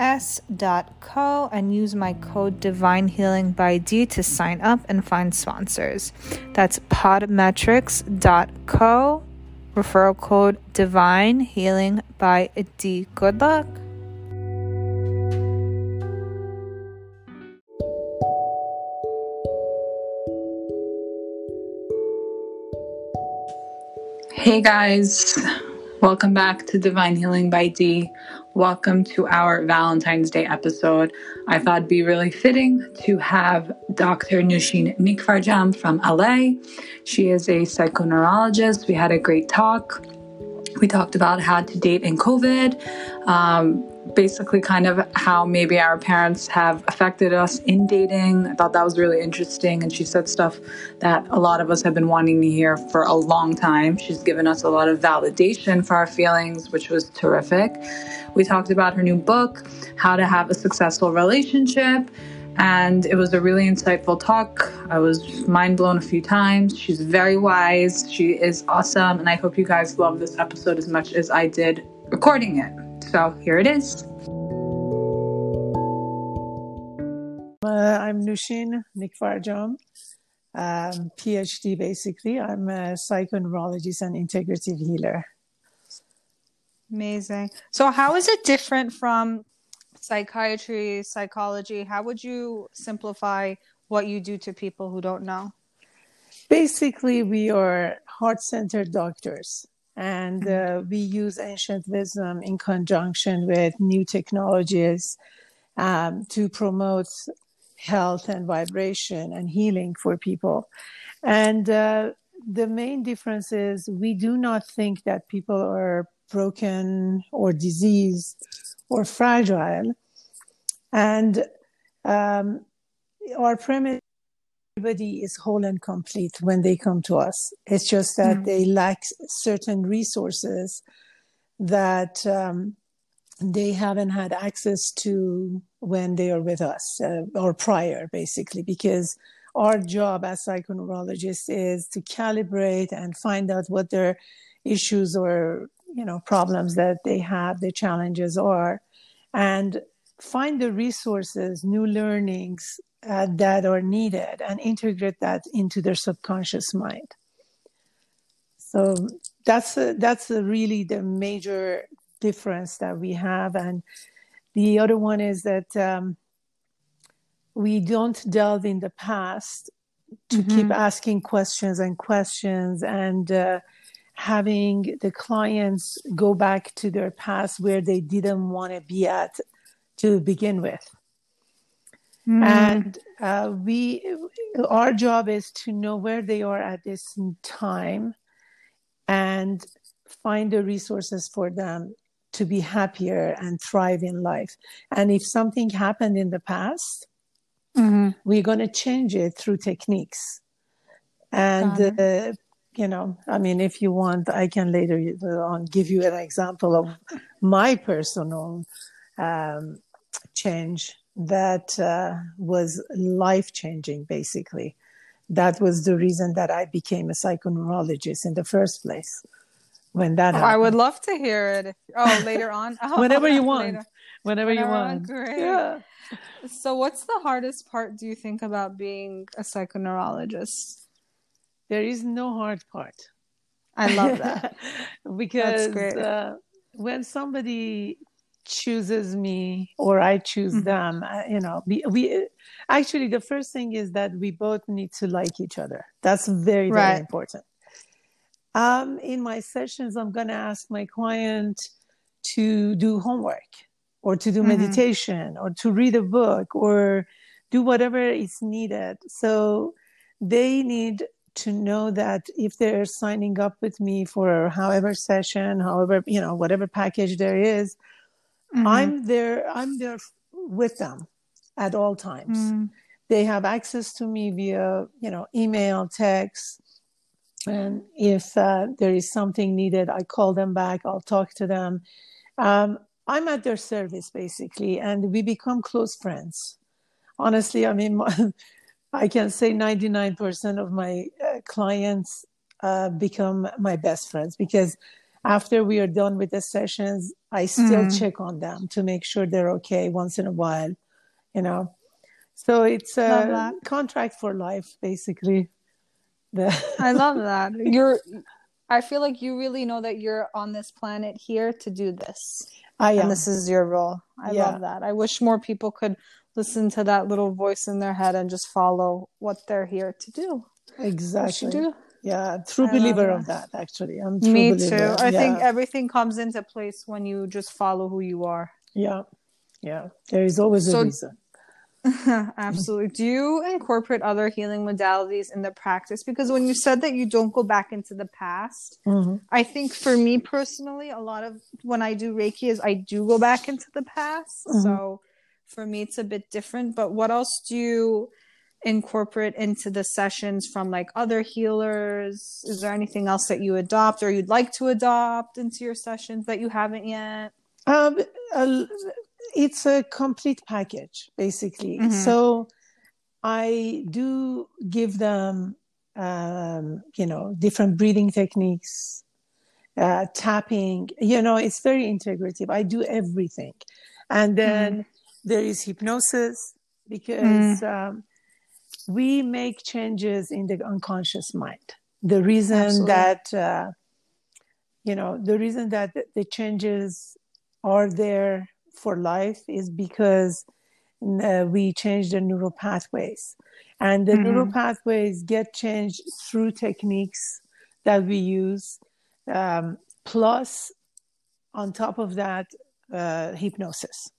s.co and use my code divine healing by d to sign up and find sponsors. That's podmetrics.co referral code divine healing by d. Good luck. Hey guys, welcome back to Divine Healing by D. Welcome to our Valentine's Day episode. I thought it'd be really fitting to have Dr. Nushin Nikfarjam from LA. She is a psychoneurologist. We had a great talk. We talked about how to date in COVID, um, basically kind of how maybe our parents have affected us in dating. I thought that was really interesting. And she said stuff that a lot of us have been wanting to hear for a long time. She's given us a lot of validation for our feelings, which was terrific. We talked about her new book, How to Have a Successful Relationship. And it was a really insightful talk. I was mind blown a few times. She's very wise. She is awesome. And I hope you guys love this episode as much as I did recording it. So here it is. Uh, I'm Nushin Nikfarjam, um, PhD basically. I'm a psychoneurologist and integrative healer. Amazing. So, how is it different from psychiatry, psychology? How would you simplify what you do to people who don't know? Basically, we are heart centered doctors and uh, we use ancient wisdom in conjunction with new technologies um, to promote health and vibration and healing for people. And uh, the main difference is we do not think that people are broken or diseased or fragile. And um, our premise everybody is whole and complete when they come to us. It's just that mm. they lack certain resources that um, they haven't had access to when they are with us uh, or prior, basically, because our job as psychoneurologists is to calibrate and find out what their issues or you know problems that they have, the challenges are, and find the resources, new learnings uh, that are needed and integrate that into their subconscious mind. So that's a, that's a really the major difference that we have. And the other one is that um, we don't delve in the past to mm-hmm. keep asking questions and questions and uh, having the clients go back to their past where they didn't want to be at to begin with. Mm. And uh, we, our job is to know where they are at this time and find the resources for them to be happier and thrive in life. And if something happened in the past, mm-hmm. we're going to change it through techniques. And, uh, you know, I mean, if you want, I can later on give you an example of my personal um, change that uh, was life changing, basically. That was the reason that I became a psychoneurologist in the first place. When that oh, I would love to hear it. Oh, later on? Oh, Whenever you want. Whenever, Whenever you want. Great. Yeah. So, what's the hardest part, do you think, about being a psychoneurologist? There is no hard part. I love that. because uh, when somebody chooses me or I choose mm-hmm. them. Uh, you know, we, we, actually the first thing is that we both need to like each other. That's very right. very important. Um, in my sessions, I'm going to ask my client to do homework or to do mm-hmm. meditation or to read a book or do whatever is needed. So they need to know that if they're signing up with me for however session, however, you know, whatever package there is, Mm-hmm. I'm there. I'm there with them at all times. Mm. They have access to me via, you know, email, text, And if uh, there is something needed, I call them back, I'll talk to them. Um, I'm at their service basically, and we become close friends. Honestly, I mean, I can say 99% of my uh, clients uh, become my best friends because after we are done with the sessions, I still mm. check on them to make sure they're okay once in a while, you know. So it's a contract for life, basically. I love that. You're I feel like you really know that you're on this planet here to do this. I am. And this is your role. I yeah. love that. I wish more people could listen to that little voice in their head and just follow what they're here to do. Exactly. Yeah, true I believer of that. Actually, I'm me believer. too. I yeah. think everything comes into place when you just follow who you are. Yeah, yeah. There is always so, a reason. Absolutely. Do you incorporate other healing modalities in the practice? Because when you said that you don't go back into the past, mm-hmm. I think for me personally, a lot of when I do Reiki is I do go back into the past. Mm-hmm. So for me, it's a bit different. But what else do you incorporate into the sessions from like other healers? Is there anything else that you adopt or you'd like to adopt into your sessions that you haven't yet? Um, uh, it's a complete package basically mm-hmm. so i do give them um, you know different breathing techniques uh, tapping you know it's very integrative i do everything and then mm. there is hypnosis because mm. um, we make changes in the unconscious mind the reason Absolutely. that uh, you know the reason that the changes are there for life is because uh, we change the neural pathways. And the mm-hmm. neural pathways get changed through techniques that we use, um, plus, on top of that, uh, hypnosis.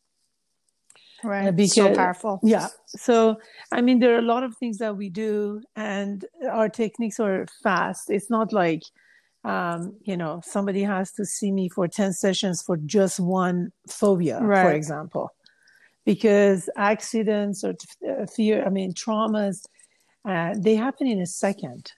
Right. Uh, because, so powerful. Yeah. So, I mean, there are a lot of things that we do, and our techniques are fast. It's not like um, you know, somebody has to see me for 10 sessions for just one phobia, right. for example, because accidents or uh, fear, I mean, traumas, uh, they happen in a second.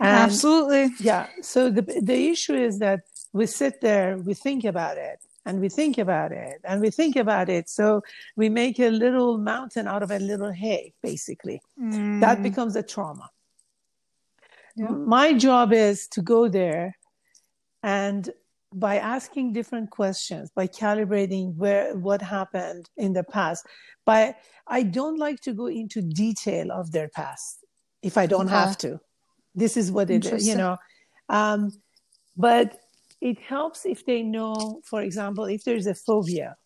And, Absolutely. Yeah. So the, the issue is that we sit there, we think about it, and we think about it, and we think about it. So we make a little mountain out of a little hay, basically. Mm. That becomes a trauma. Yeah. My job is to go there and by asking different questions, by calibrating where what happened in the past. But I don't like to go into detail of their past if I don't okay. have to. This is what it is, you know. Um, but it helps if they know, for example, if there's a phobia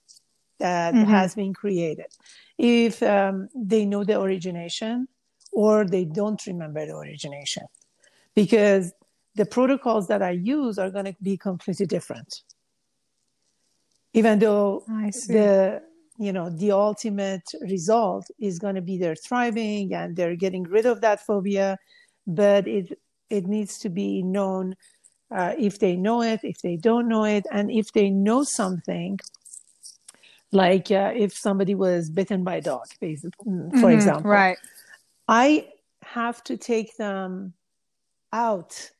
that mm-hmm. has been created, if um, they know the origination or they don't remember the origination because the protocols that I use are going to be completely different. Even though the you know the ultimate result is going to be they're thriving and they're getting rid of that phobia, but it it needs to be known uh, if they know it, if they don't know it, and if they know something, like uh, if somebody was bitten by a dog, basically, for mm-hmm, example, right? I have to take them out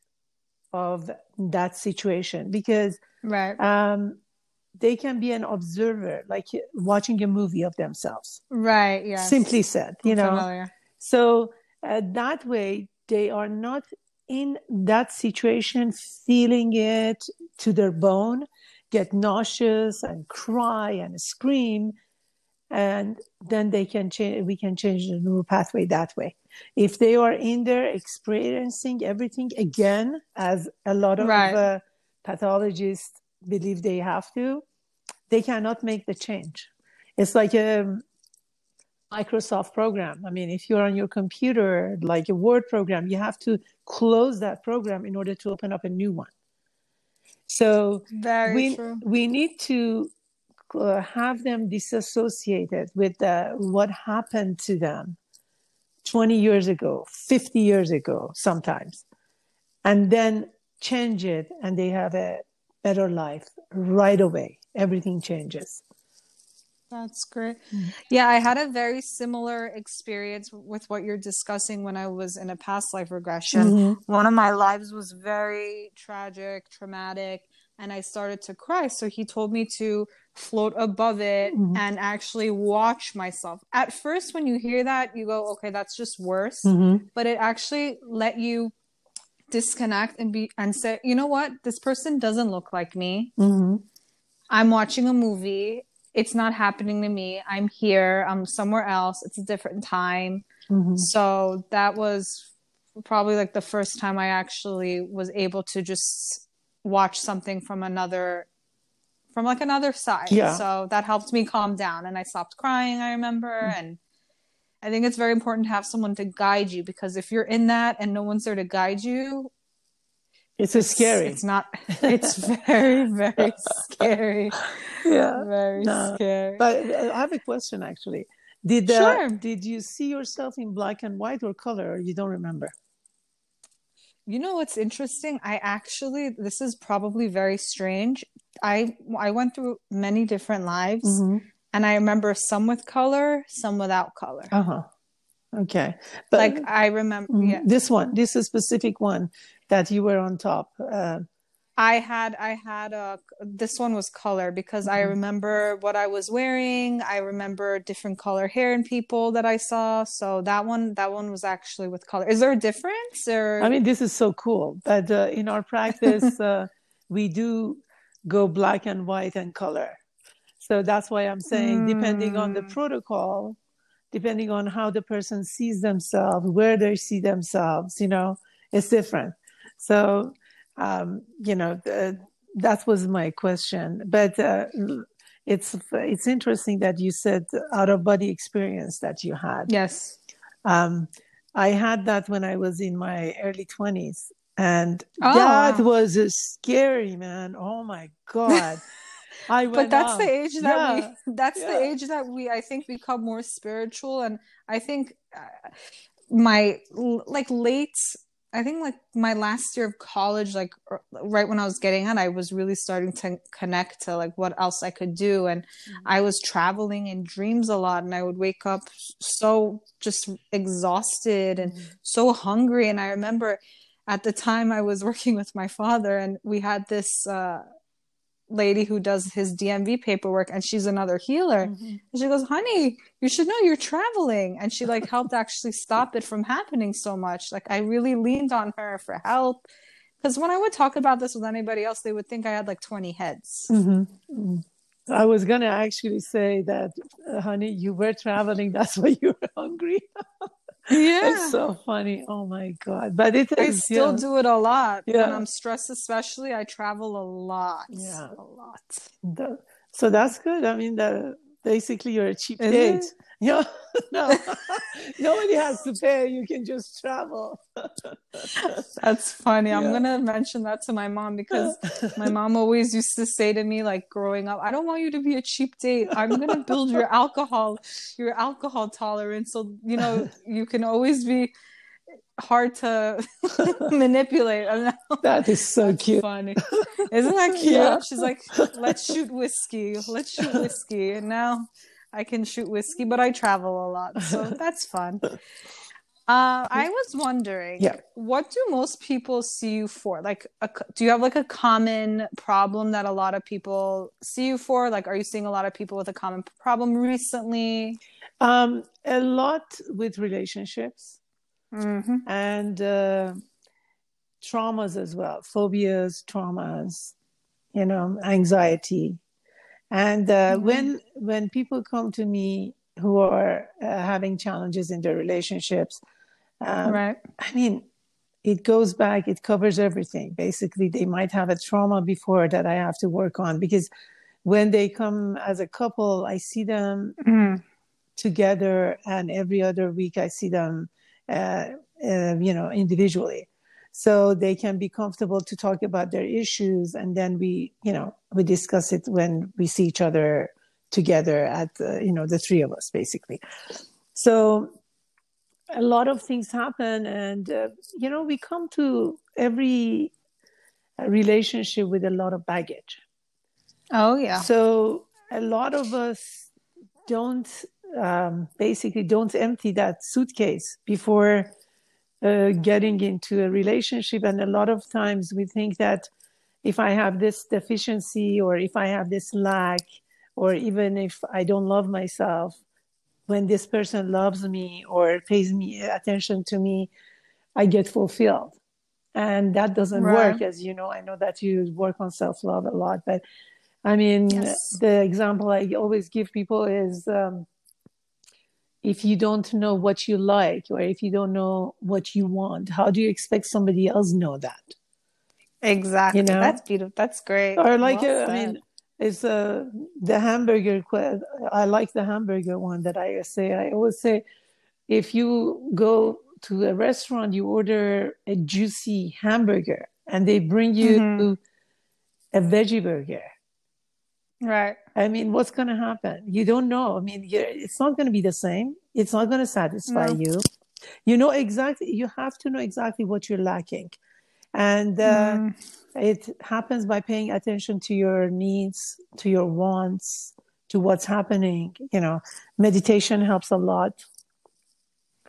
of that situation because right. um, they can be an observer like watching a movie of themselves. Right yeah simply said you I'm know? familiar. so uh, that way they are not in that situation feeling it to their bone get nauseous and cry and scream and then they can change we can change the neural pathway that way if they are in there experiencing everything again, as a lot of right. uh, pathologists believe they have to, they cannot make the change. It's like a Microsoft program. I mean, if you're on your computer, like a Word program, you have to close that program in order to open up a new one. So Very we true. we need to uh, have them disassociated with uh, what happened to them 20 years ago, 50 years ago, sometimes, and then change it and they have a better life right away. Everything changes. That's great. Yeah, I had a very similar experience with what you're discussing when I was in a past life regression. Mm-hmm. One of my lives was very tragic, traumatic, and I started to cry. So he told me to float above it Mhm. and actually watch myself. At first, when you hear that, you go, okay, that's just worse. Mm-hmm. But it actually let you disconnect and be and say, you know what? This person doesn't look like me. Mm-hmm. I'm watching a movie. It's not happening to me. I'm here. I'm somewhere else. It's a different time. Mm-hmm. So that was probably like the first time I actually was able to just watch something from another from like another side. Yeah. So that helped me calm down and I stopped crying, I remember, and I think it's very important to have someone to guide you because if you're in that and no one's there to guide you, It's a scary. It's not it's very very scary. yeah. Very No, scary. But uh, I have a question actually. Did uh, Sure. did you see yourself in black and white or color? Or you don't remember? You know what's interesting? I actually this is probably very strange. I I went through many different lives and I remember some with color, some without color. Uh huh. Okay. But like I remember Mhm. yeah. this one, this is a specific one that you were on top. Uh, I had I had a this one was color because I Mhm. remember what I was wearing. I remember different color hair in people that I saw. So that one that one was actually with color. Is there a difference or I mean, this is so cool. But uh, in our practice, uh, we do go black and white and color. So that's why I'm saying, depending on the Mm. protocol, depending on how the person sees themselves, where they see themselves, you know, it's different. So, um, you know, th- that was my question. But uh, it's it's interesting that you said out of body experience that you had. Yes. Um, I had that when I was in my early 20s. And Oh, that was a scary, man. Oh my God. I but that's on. the age that Yeah, we that's the age that we i think become more spiritual and i think uh, my like late i think like my last year of college like right when i was getting out i was really starting to connect to like what else i could do. And i was traveling in dreams a lot and i would wake up so just exhausted and so hungry. And i remember at the time i was working with my father and we had this uh lady who does his DMV paperwork and she's another healer. Mhm. And she goes, "Honey, you should know you're traveling." And she like helped actually stop it from happening so much. Like I really leaned on her for help. Cuz when I would talk about this with anybody else, they would think I had like 20 heads. Mhm. Mhm. I was going to actually say that, uh, honey, you were traveling. That's why you were hungry. Yeah. It's so funny. Oh my God. But it I still yeah, do it a lot. When Yeah. I'm stressed especially, I travel a lot. Yeah. A lot. the- so that's good. I mean, the, basically, you're a cheap Is date. it? Yeah. no, nobody has to pay. You can just travel. That's funny. I'm going to mention that to my mom because my mom always used to say to me like growing up i don't want you to be a cheap date i'm going to build your alcohol your alcohol tolerance so you know you can always be hard to manipulate that is so That's cute. funny isn't that cute Yeah. she's like let's shoot whiskey let's shoot whiskey and now i can shoot whiskey but i travel a lot so that's fun uh, I was wondering, Yeah. what do most people see you for? Like, a, do you have like a common problem that a lot of people see you for? Like, are you seeing a lot of people with a common problem recently? Um, a lot with relationships. Mm-hmm. and uh, traumas as well phobias traumas you know anxiety and uh, Mhm. when when people come to me who are uh, having challenges in their relationships um, right. i mean it goes back it covers everything basically they might have a trauma before that i have to work on because when they come as a couple i see them Mm. together and every other week i see them uh, uh, you know individually. So they can be comfortable to talk about their issues and then we you know we discuss it when we see each other together at uh, you know the three of us basically. So a lot of things happen and uh, you know we come to every relationship with a lot of baggage. Oh yeah. so a lot of us don't um, basically don't empty that suitcase before uh, getting into a relationship. And a lot of times we think that if I have this deficiency or if I have this lack, or even if I don't love myself, when this person loves me or pays me attention to me, I get fulfilled. And that doesn't right. work, as you know. I know that you work on self love a lot, but I mean, yes. the example I always give people is um, if you don't know what you like or if you don't know what you want how do you expect somebody else know that? Exactly. you know? that's beautiful. That's great. Or like well uh, i mean it's uh, the hamburger i like the hamburger one that i say i always say if you go to a restaurant you order a juicy hamburger and they bring you mm-hmm. a veggie burger Right. I mean, what's going to happen? You don't know. I mean, it's not going to be the same. It's not going to satisfy no. you. You know exactly, you have to know exactly what you're lacking. And uh, mm. it happens by paying attention to your needs, to your wants, to what's happening. You know, meditation helps a lot.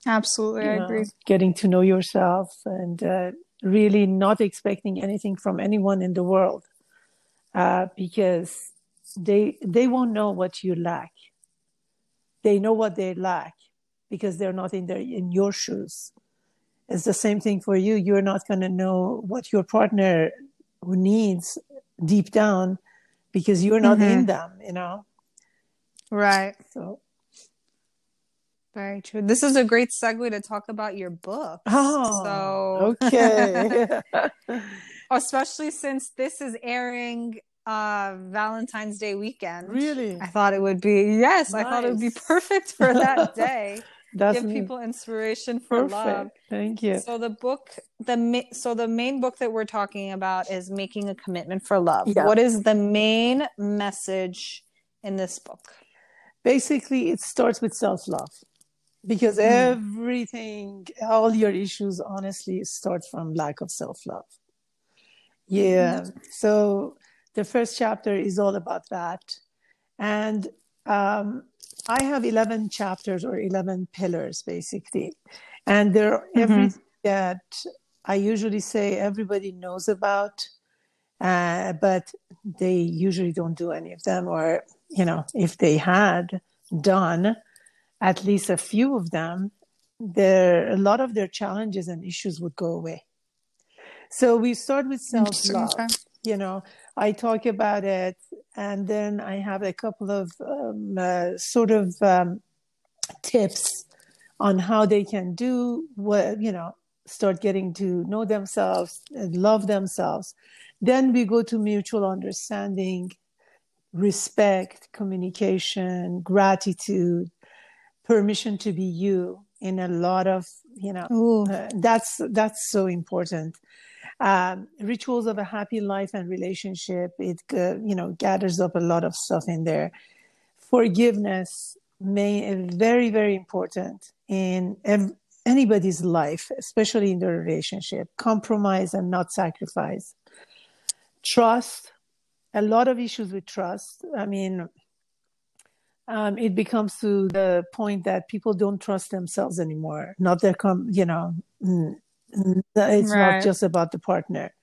Absolutely, you I know, agree. Getting to know yourself and uh, really not expecting anything from anyone in the world. Uh, because they they won't know what you lack they know what they lack because they're not in their in your shoes it's the same thing for you you're not going to know what your partner who needs deep down because you're not mm-hmm. in them you know right so very true. This is a great segue to talk about your book. Oh, so okay. especially since this is airing uh Valentine's Day weekend. Really? I thought it would be yes, nice. I thought it would be perfect for that day. That's give people inspiration for perfect. love. Thank you. So the book, the so the main book that we're talking about is making a commitment for love. Yeah. What is the main message in this book? Basically, it starts with self love because mm. everything, all your issues, honestly, start from lack of self love. Yeah. Mm. So the first chapter is all about that. And um, I have 11 chapters or 11 pillars, basically. And they're mm-hmm. everything that I usually say everybody knows about, uh, but they usually don't do any of them. Or, you know, if they had done at least a few of them, there a lot of their challenges and issues would go away. So we start with self love. You know, I talk about it, and then I have a couple of um, uh, sort of um, tips on how they can do what you know, start getting to know themselves, and love themselves. Then we go to mutual understanding, respect, communication, gratitude, permission to be you in a lot of you know uh, that's that's so important. Um, rituals of a happy life and relationship it uh, you know gathers up a lot of stuff in there. Forgiveness may very very important in ev- anybody's life especially in their relationship. Compromise and not sacrifice. Trust a lot of issues with trust. I mean um, it becomes to the point that people don't trust themselves anymore not their com you know it's right. not just about the partner.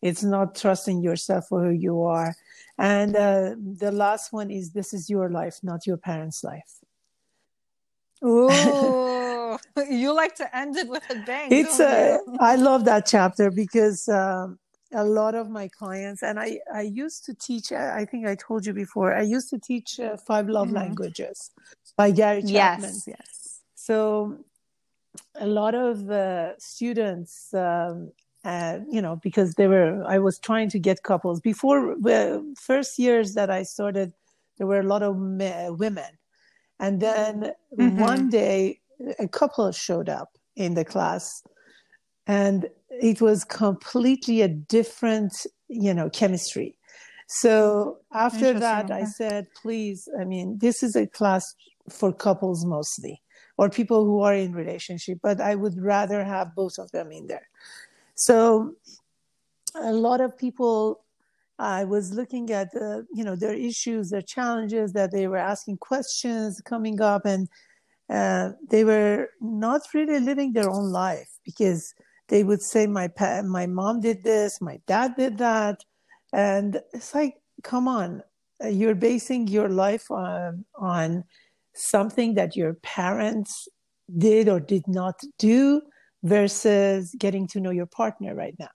It's not trusting yourself for who you are. And uh, the last one is this is your life, not your parents' life. Ooh, you like to end it with a bang. It's a, I love that chapter because um, a lot of my clients, and I, I used to teach, I think I told you before, I used to teach uh, Five Love mm-hmm. Languages by Gary Chapman. Yes, yes. So a lot of uh, students, um, uh, you know, because they were, I was trying to get couples before the first years that I started. There were a lot of me- women, and then mm-hmm. one day a couple showed up in the class, and it was completely a different, you know, chemistry. So after that, I said, please, I mean, this is a class for couples mostly or people who are in relationship but i would rather have both of them in there so a lot of people I was looking at uh, you know their issues, their challenges that they were asking questions coming up, and uh, they were not really living their own life because they would say my pa- my mom did this, my dad did that, and it's like, come on, you're basing your life on on something that your parents did or did not do versus getting to know your partner right now.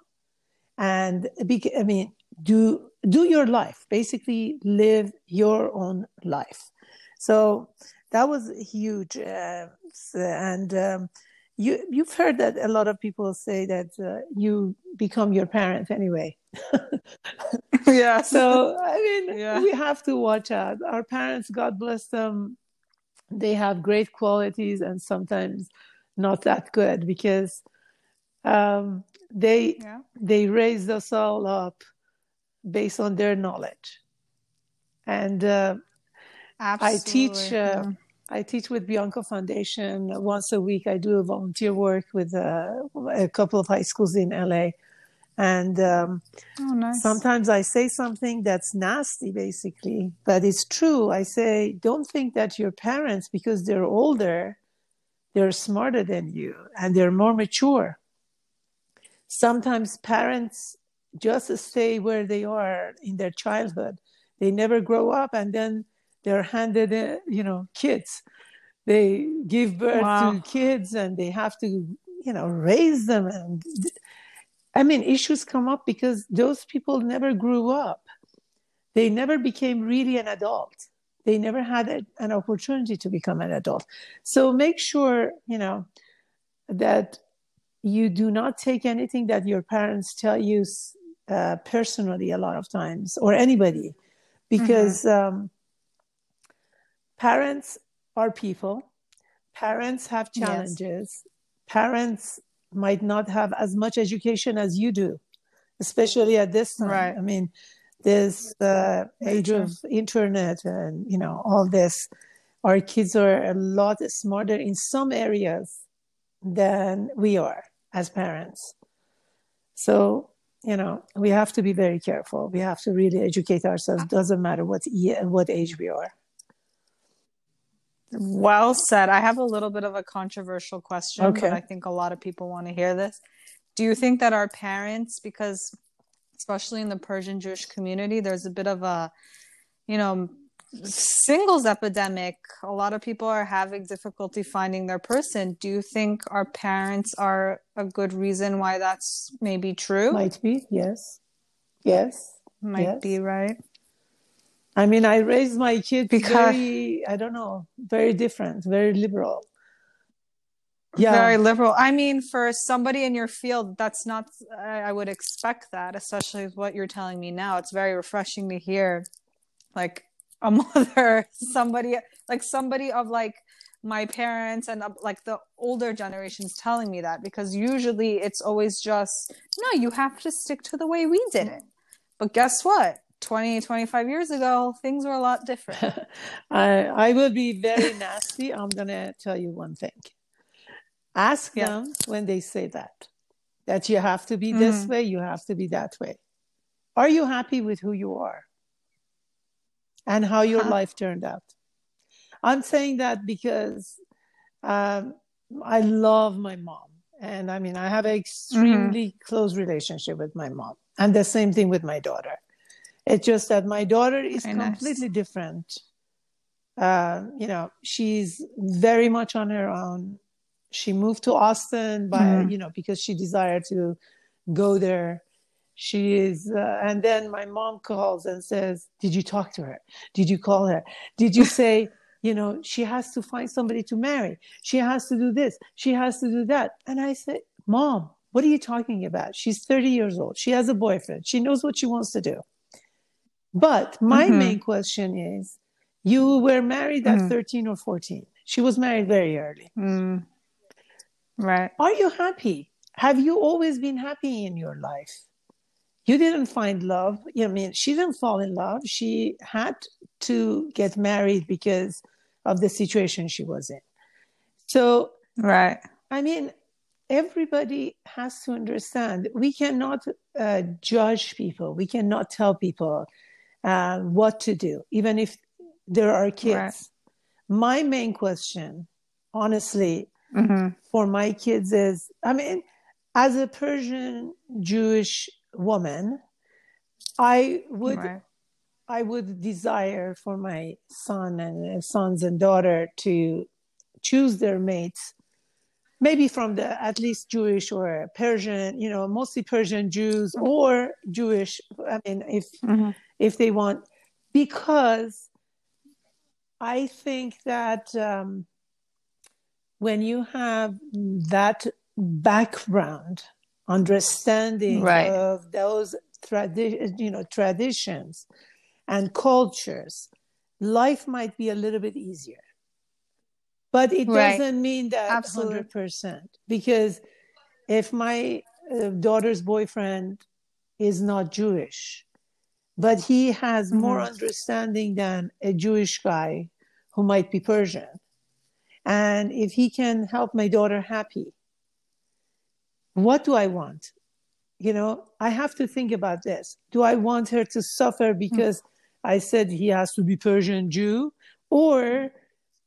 And i mean do do your life basically live your own life. So that was huge uh, and um, you you've heard that a lot of people say that uh, you become your parent anyway yeah so i mean yeah. we have to watch out our parents god bless them they have great qualities and sometimes not that good because um, they yeah. they raised us all up based on their knowledge and uh, i teach uh, yeah. I teach with bianco foundation once a week i do volunteer work with uh, a couple of high schools in la and um, oh, nice. sometimes I say something that's nasty, basically, but it's true. I say, don't think that your parents, because they're older, they're smarter than you and they're more mature. Sometimes parents just stay where they are in their childhood. They never grow up and then they're handed, uh, you know, kids. They give birth wow. to kids and they have to, you know, raise them and I mean, issues come up because those people never grew up. They never became really an adult. They never had a, an opportunity to become an adult. So make sure, you know, that you do not take anything that your parents tell you uh, personally a lot of times or anybody because mm-hmm. um, parents are people parents have challenges yes. parents might not have as much education as you do, especially at this time. Right. I mean, this uh, age of internet and you know all this, our kids are a lot smarter in some areas than we are as parents. So you know we have to be very careful. We have to really educate ourselves. Doesn't matter what what age we are. Well said. I have a little bit of a controversial question, okay. but I think a lot of people want to hear this. Do you think that our parents, because especially in the Persian Jewish community, there's a bit of a, you know, singles epidemic. A lot of people are having difficulty finding their person. Do you think our parents are a good reason why that's maybe true? Might be, yes. Yes. Might yes. be, right? I mean, I raised my kids because very, I don't know, very different, very liberal. Yeah. Very liberal. I mean, for somebody in your field, that's not, I, would expect that, especially with what you're telling me now. It's very refreshing to hear, like, a mother, somebody, like, somebody of like my parents and uh, like the older generations telling me that because usually it's always just, no, you have to stick to the way we did it. But guess what? 20 25 years ago things were a lot different. I, I will be very nasty. I'm gonna tell you one thing. Ask yeah. them when they say that that you have to be mm-hmm. this way you have to be that way. Are you happy with who you are? And how your huh? life turned out? I'm saying that because um, i love my mom. And i mean i have an extremely mm-hmm. close relationship with my mom. And the same thing with my daughter it's just that my daughter is very completely nice. different. Uh, you know, she's very much on her own. She moved to Austin by, mm. you know, because she desired to go there. She is, uh, and then my mom calls and says, Did you talk to her? Did you call her? Did you say, you know, she has to find somebody to marry? She has to do this. She has to do that. And I said, Mom, what are you talking about? She's 30 years old. She has a boyfriend. She knows what she wants to do. But my mm-hmm. main question is you were married at mm-hmm. 13 or 14. She was married very early. Mm. Right. Are you happy? Have you always been happy in your life? You didn't find love. I mean, she didn't fall in love. She had to get married because of the situation she was in. So, right. I mean, everybody has to understand we cannot uh, judge people. We cannot tell people uh, what to do, even if there are kids. Right. My main question, honestly, mm-hmm. for my kids is I mean, as a Persian Jewish woman, I would. Right. I would desire for my son and uh, sons and daughter to choose their mates maybe from the at least Jewish or Persian, you know, mostly Persian Jews or Jewish. I mean, if mm-hmm. if they want, because I think that um, when you have that background, understanding right. of those tradi- you know traditions and cultures, life might be a little bit easier but it right. doesn't mean that Absolutely. 100% because if my uh, daughter's boyfriend is not jewish but he has mm-hmm. more understanding than a jewish guy who might be persian and if he can help my daughter happy what do i want you know i have to think about this do i want her to suffer because mm-hmm. i said he has to be persian jew or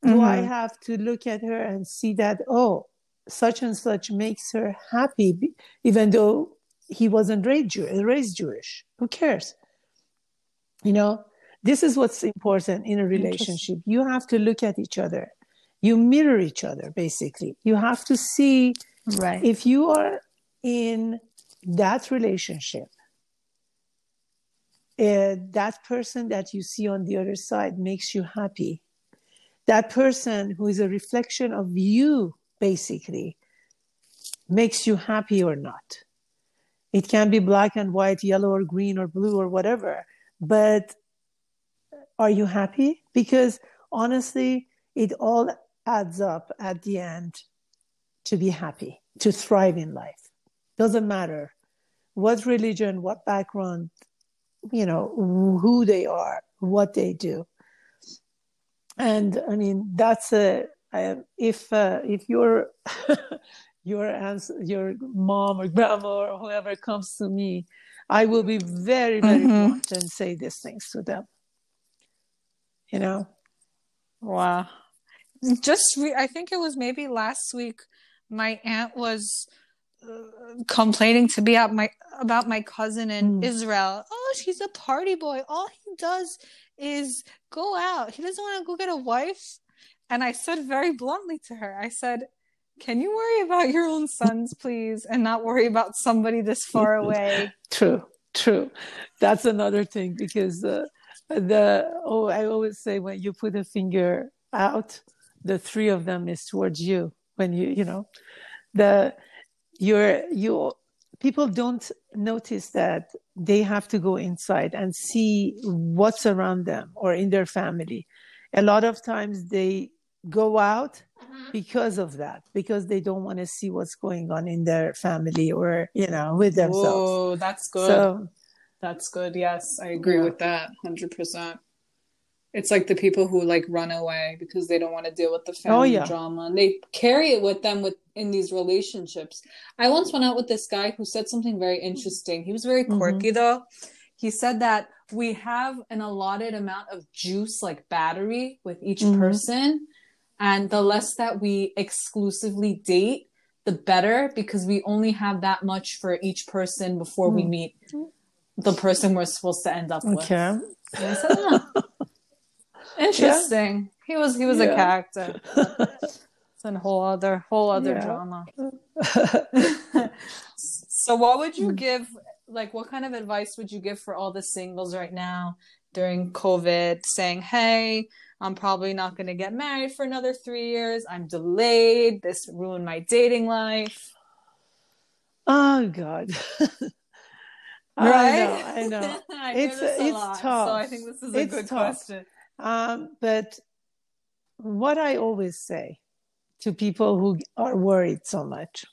do mm-hmm. I have to look at her and see that, oh, such and such makes her happy, even though he wasn't raised, Jew- raised Jewish? Who cares? You know, this is what's important in a relationship. You have to look at each other. You mirror each other, basically. You have to see right. if you are in that relationship, uh, that person that you see on the other side makes you happy that person who is a reflection of you, basically, makes you happy or not. It can be black and white, yellow or green or blue or whatever. But are you happy? Because honestly, it all adds up at the end to be happy, to thrive in life. Doesn't matter what religion, what background, you know, who they are, what they do and I mean that's a if uh, if your your answer, your mom or grandma or whoever comes to me, I will be very very mm-hmm. blunt and say these things to them. You know. Wow. Just re- I think it was maybe last week. My aunt was complaining to be about my about my cousin in mm. Israel. Oh, she's a party boy. All he does is go out. He doesn't want to go get a wife. And I said very bluntly to her, I said, Can you worry about your own sons, please, and not worry about somebody this far away? true, true. That's another thing because uh, the, oh, I always say when you put a finger out, the three of them is towards you. When you, you know, the, you're, you, people don't notice that they have to go inside and see what's around them or in their family. A lot of times they go out mm-hmm. because of that, because they don't want to see what's going on in their family or, you know, with themselves. Oh, that's good. So, that's good. Yes, I agree yeah. with that 100%. It's like the people who like run away because they don't want to deal with the oh, family oh, yeah. drama and they carry it with them with in these relationships. I once went out with this guy who said something very interesting. He was very mm-hmm. quirky mm-hmm. though. He said that we have an allotted amount of juice like battery with each mm-hmm. person and the less that we exclusively date the better because we only have that much for each person before mm. we meet the person we're supposed to end up with. Okay. Interesting. Yeah. He was he was yeah. a character. whole other whole other yeah. drama. so what would you hmm. give like what kind of advice would you give for all the singles right now during COVID saying, Hey, I'm probably not gonna get married for another three years. I'm delayed. This ruined my dating life. Oh God. right? I know. I know. I it's it's lot, tough. So I think this is a it's good tough. question. Um, but what I always say to people who are worried so much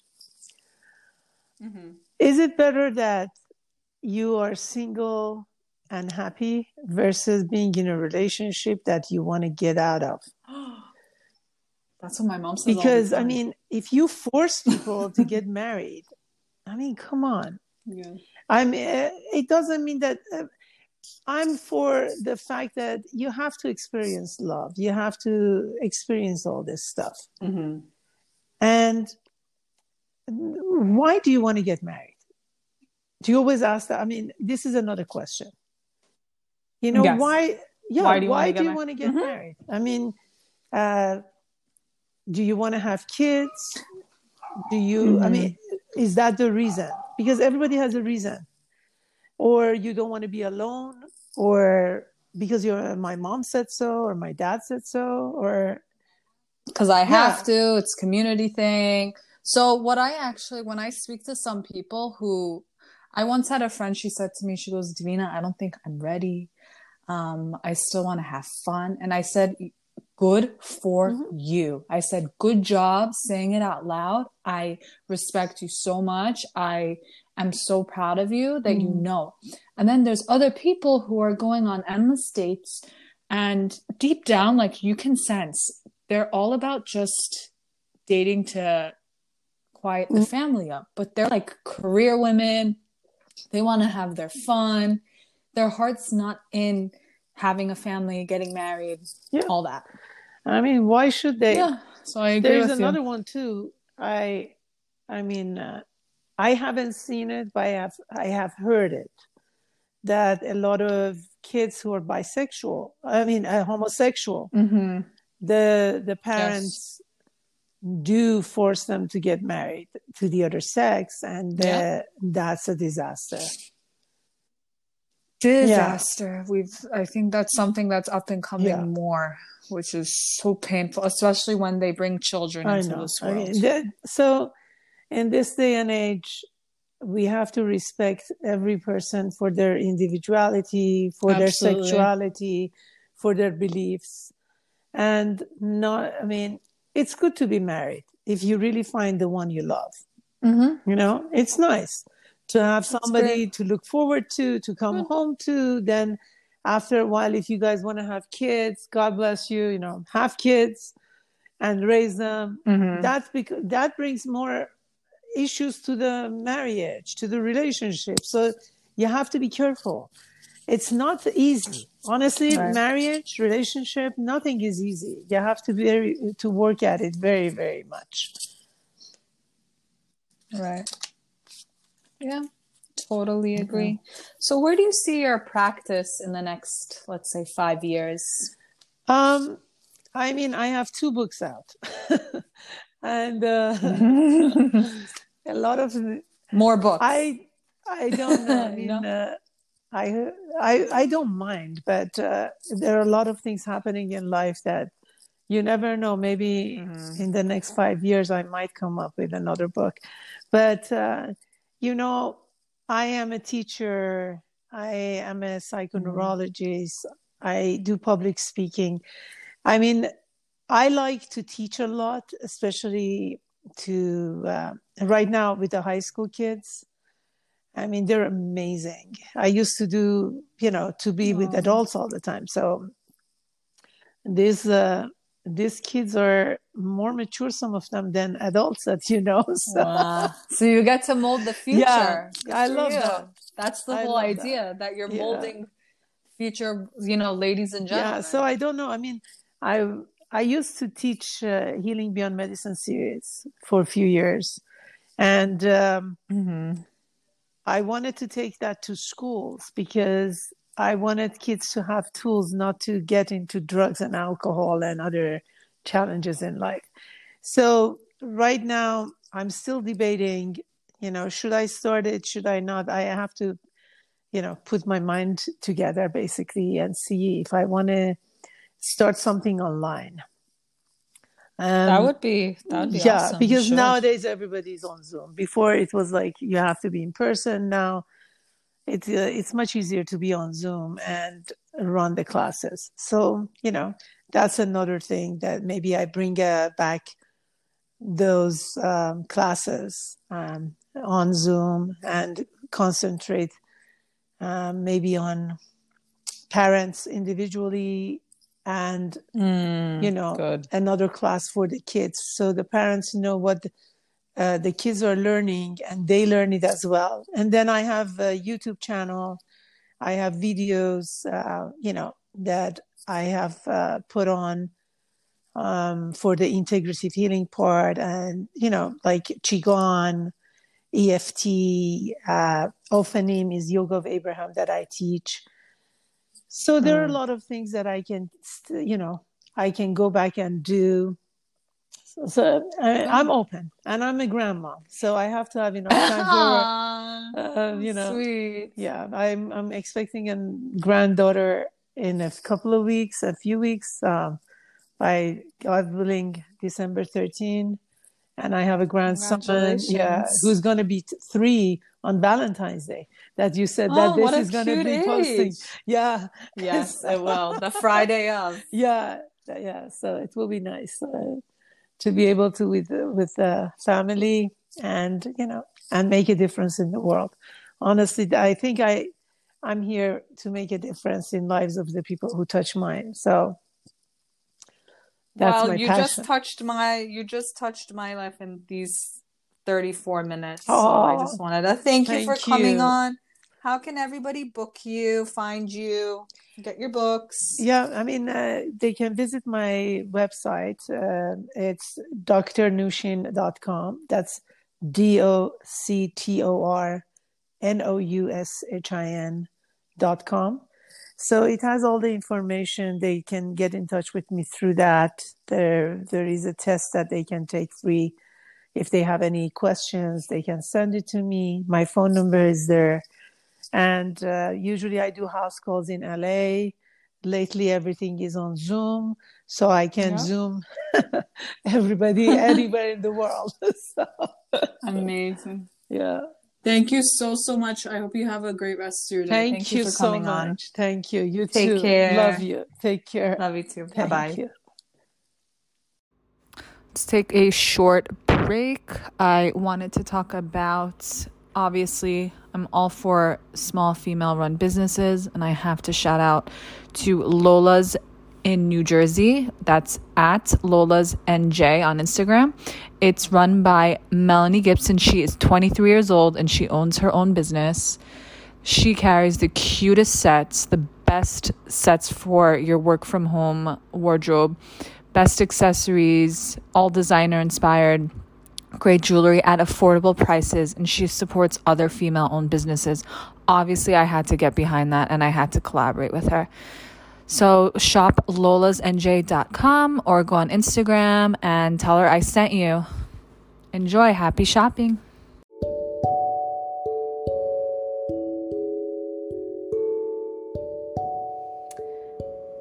mm-hmm. is it better that you are single and happy versus being in a relationship that you want to get out of? That's what my mom says. because I mean, if you force people to get married, I mean, come on. yeah. I'm. Uh, it doesn't mean that. I'm for the fact that you have to experience love. You have to experience all this stuff. hmm And why do you want to get married? Do you always ask that? I mean, this is another question. You know, Yes. why? Yeah, Why why do do you wanna you, get want to get Mhm. married? I mean, uh, do you want to have kids? Do you, I Mhm. mean, is that the reason? Because everybody has a reason. Or you don't want to be alone, or because you're, my mom said so, or my dad said so, or because I have Yeah. to. It's community thing. So what I actually, when I speak to some people who, I once had a friend. She said to me, she goes, "Davina, I don't think I'm ready. Um, I still want to have fun." And I said, "Good for Mhm. you." I said, "Good job saying it out loud. I respect you so much. I am so proud of you that you Mhm. know." And then there's other people who are going on endless dates, and deep down, like you can sense they're all about just dating to quiet the Mm. family up, but they're like career women. They want to have their fun. Their heart's not in having a family, getting married, Yeah. all that. I mean, why should they? yeah. So I agree There's another you. one too. I, I mean, uh, I haven't seen it, but I have, I have heard it. That a lot of kids who are bisexual, I mean, uh, homosexual, hmm the the parents do force them to get married to the other sex, and uh, Yeah. that's a disaster. Disaster. We've. I think that's something that's up and coming Yeah. more, which is so painful, especially when they bring children I into this I world. mean, that, so, in this day and age, we have to respect every person for their individuality, for Absolutely. their sexuality, for their beliefs, and not. I mean, it's good to be married if you really find the one you love. mm-hmm. You know, it's nice to have somebody to look forward to, to come Mm. home to. Then, after a while, if you guys want to have kids, God bless you. You know, have kids and raise them Mm-hmm. that's because that brings more issues to the marriage to the relationship so you have to be careful it's not easy honestly Right. marriage relationship nothing is easy you have to be very to work at it very very much Right. Yeah, totally agree. So, where do you see your practice in the next, let's say, five years? um i mean i have two books out and uh, a lot of More books. I I don't know. I mean, No? uh, I I I don't mind, but uh, there are a lot of things happening in life that you never know. Maybe Mhm. in the next five years, I might come up with another book. But uh, you know, I am a teacher. I am a psychoneurologist. I do public speaking. I mean, I like to teach a lot, especially to uh, right now with the high school kids. I mean, they're amazing. I used to do, you know, to be with adults all the time. So these uh, these kids are more mature, some of them, than adults that you know. So Wow. So you get to mold the future. Yeah, I love you. that. That's the I whole love that. idea that. you're Yeah. molding future, you know, ladies and gentlemen. yeah. So I don't know. I mean, I I used to teach uh, Healing Beyond Medicine series for a few years, and. Um, Mhm. I wanted to take that to schools because I wanted kids to have tools not to get into drugs and alcohol and other challenges in life. So right now I'm still debating, you know, should I start it? Should I not? I have to, you know, put my mind together basically and see if I want to start something online. Um, that would be that would be yeah awesome. because Sure. nowadays everybody's on zoom before it was like you have to be in person now it's uh, it's much easier to be on zoom and run the classes so you know that's another thing that maybe i bring uh, back those um, classes um, on zoom and concentrate um, maybe on parents individually and Mm, you know good. another class for the kids. So the parents know what the, uh, the kids are learning and they learn it as well. And then i have a youtube channel. I have videos uh, you know that i have uh, put on um, for the integrative healing part and you know like qigong eft uh, Ophanim is yoga of abraham that i teach so there are a Mm. lot of things that I can, st- you know, I can go back and do. So, so I, I'm open, and I'm a grandma, so I have to have enough time for, uh, you know, Sweet. yeah. I'm I'm expecting a granddaughter in a couple of weeks, a few weeks, um, by God willing, December 13, and I have a grandson, yeah, who's going to be t- three on Valentine's Day. That you said that Oh, this is going to be posting, yeah. Yes, it will. The Friday of. yeah yeah so it will be nice uh, to be able to with with the family and you know and make a difference in the world honestly i think i i'm here to make a difference in lives of the people who touch mine so that's well, you passion just touched my you just touched my life in these 34 minutes. so I just Oh, wanted to thank you for thank coming you. on. How can everybody book you, find you, get your books? yeah i mean uh, they can visit my website uh, it's drnoushin.com that's d-o-c-t-o-r n-o-u-s-h-i-n dot com. So it has all the information. They can get in touch with me through that. There there is a test that they can take free. If they have any questions they can send it to me. My phone number is there and uh, usually i do house calls in la lately everything is on zoom so i can Yeah. zoom everybody anywhere in the world so, Amazing. yeah Thank you so, so much. I hope you have a great rest of your day. thank, Thank you, you for so coming much on. thank you you Take too care. love you take care Love you too. Bye bye. Let's take a short break. I wanted to talk about obviously, I'm all for small female run businesses, and I have to shout out to Lola's in New Jersey. That's at Lola's NJ on Instagram. It's run by Melanie Gibson. She is 23 years old and she owns her own business. She carries the cutest sets, the best sets for your work from home wardrobe, best accessories, all designer inspired, great jewelry at affordable prices, and she supports other female owned businesses. Obviously, I had to get behind that and I had to collaborate with her. So shop lolasnj.com or go on Instagram and tell her I sent you. Enjoy. Happy shopping.